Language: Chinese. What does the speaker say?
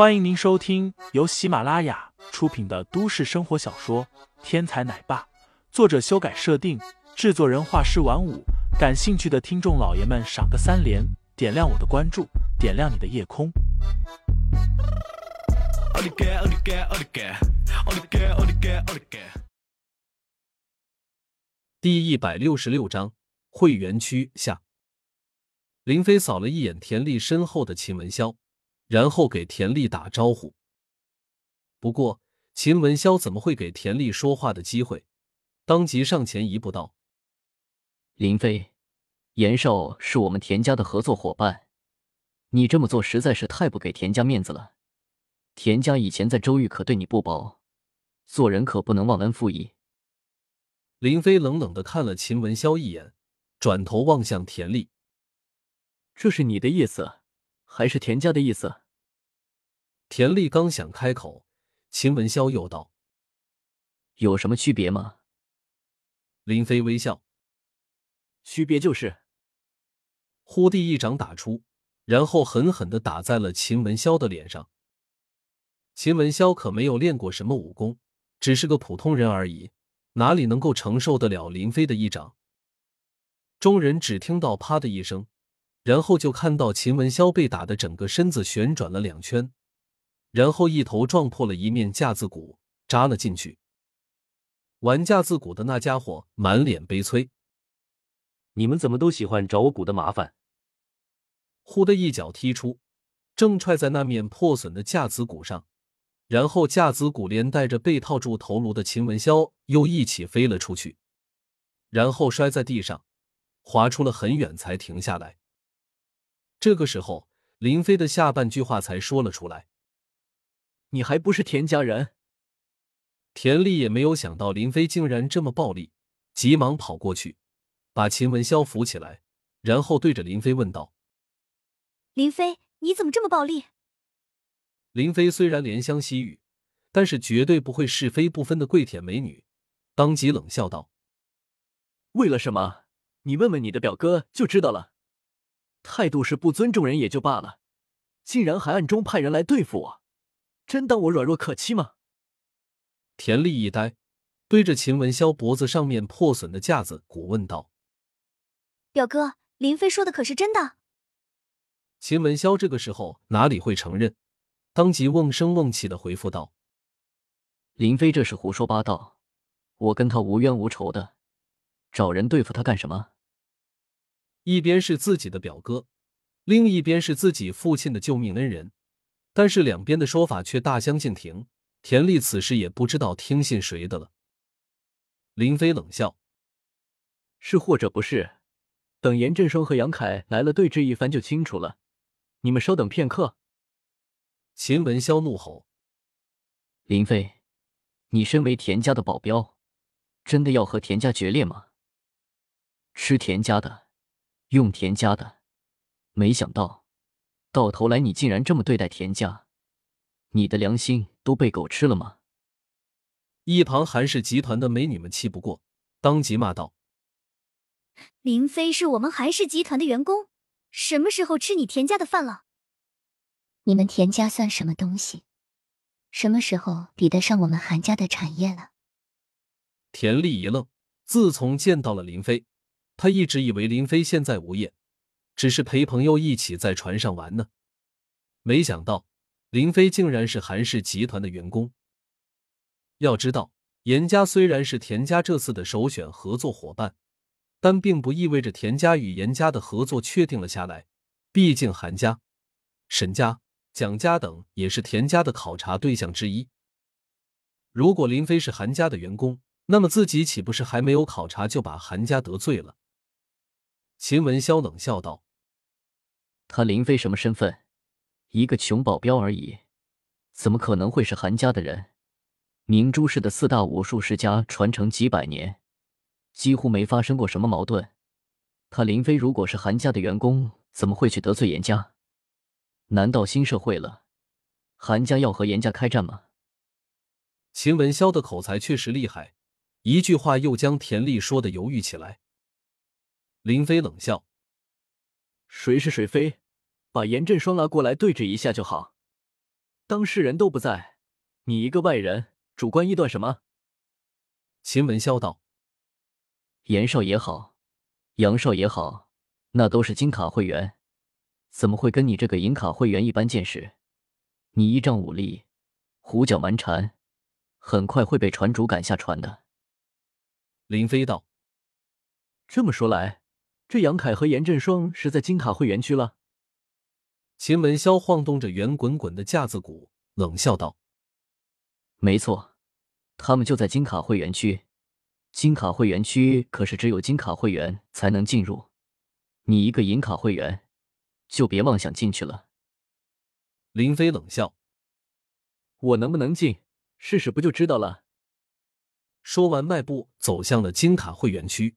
欢迎您收听由喜马拉雅出品的都市生活小说《天才奶爸》，作者修改设定，制作人画师晚舞。感兴趣的听众老爷们，赏个三连，点亮我的关注，点亮你的夜空。第一百六十六章会员区下。林飞扫了一眼田丽身后的秦文潇，然后给田丽打招呼。不过，秦文潇怎么会给田丽说话的机会？当即上前一步道：“林飞，严少是我们田家的合作伙伴，你这么做实在是太不给田家面子了。田家以前在周玉可对你不薄，做人可不能忘恩负义。”林飞冷冷的看了秦文潇一眼，转头望向田丽。这是你的意思，还是田家的意思？田丽刚想开口，秦文潇又道：“有什么区别吗？”林飞微笑：“区别就是……”忽地一掌打出，然后狠狠的打在了秦文潇的脸上。秦文潇可没有练过什么武功，只是个普通人而已，哪里能够承受得了林飞的一掌？众人只听到“啪”的一声。然后就看到秦文潇被打的整个身子旋转了两圈，然后一头撞破了一面架子鼓，扎了进去。玩架子鼓的那家伙满脸悲催：“你们怎么都喜欢找我鼓的麻烦？”忽的一脚踢出，正踹在那面破损的架子鼓上，然后架子鼓连带着被套住头颅的秦文潇又一起飞了出去，然后摔在地上，滑出了很远才停下来。这个时候，林飞的下半句话才说了出来：“你还不是田家人？”田丽也没有想到林飞竟然这么暴力，急忙跑过去，把秦文潇扶起来，然后对着林飞问道：“林飞，你怎么这么暴力？”林飞虽然怜香惜玉，但是绝对不会是非不分的跪舔美女，当即冷笑道：“为了什么？你问问你的表哥就知道了。”态度是不尊重人也就罢了，竟然还暗中派人来对付我，真当我软弱可欺吗？田丽一呆，对着秦文潇脖子上面破损的架子鼓问道：“表哥，林飞说的可是真的？”秦文潇这个时候哪里会承认，当即瓮声瓮气的回复道：“林飞这是胡说八道，我跟他无冤无仇的，找人对付他干什么？”一边是自己的表哥，另一边是自己父亲的救命恩人，但是两边的说法却大相径庭。田丽此时也不知道听信谁的了。林飞冷笑：“是或者不是？等严振双和杨凯来了对峙一番就清楚了。你们稍等片刻。”秦文潇怒吼：“林飞，你身为田家的保镖，真的要和田家决裂吗？吃田家的？”用田家的，没想到，到头来你竟然这么对待田家，你的良心都被狗吃了吗？一旁韩氏集团的美女们气不过，当即骂道：“林飞是我们韩氏集团的员工，什么时候吃你田家的饭了？你们田家算什么东西？什么时候比得上我们韩家的产业了？”田丽一愣，自从见到了林飞。他一直以为林飞现在无业，只是陪朋友一起在船上玩呢。没想到林飞竟然是韩氏集团的员工。要知道，严家虽然是田家这次的首选合作伙伴，但并不意味着田家与严家的合作确定了下来。毕竟韩家、沈家、蒋家等也是田家的考察对象之一。如果林飞是韩家的员工，那么自己岂不是还没有考察就把韩家得罪了？秦文潇冷笑道：“他林飞什么身份？一个穷保镖而已，怎么可能会是韩家的人？明珠市的四大武术世家传承几百年，几乎没发生过什么矛盾。他林飞如果是韩家的员工，怎么会去得罪严家？难道新社会了，韩家要和严家开战吗？”秦文潇的口才确实厉害，一句话又将田丽说的犹豫起来。林飞冷笑：“谁是谁非，把严振双拉过来对峙一下就好。”当事人都不在，你一个外人主观臆断什么？秦文潇道：“严少也好，杨少也好，那都是金卡会员，怎么会跟你这个银卡会员一般见识？你依仗武力，胡搅蛮缠，很快会被船主赶下船的。”林飞道：“这么说来，这杨凯和严振双是在金卡会员区了。”秦文潇晃动着圆滚滚的架子鼓，冷笑道：“没错，他们就在金卡会员区。金卡会员区可是只有金卡会员才能进入，你一个银卡会员，就别妄想进去了。”林飞冷笑：“我能不能进，试试不就知道了？”说完，迈步走向了金卡会员区。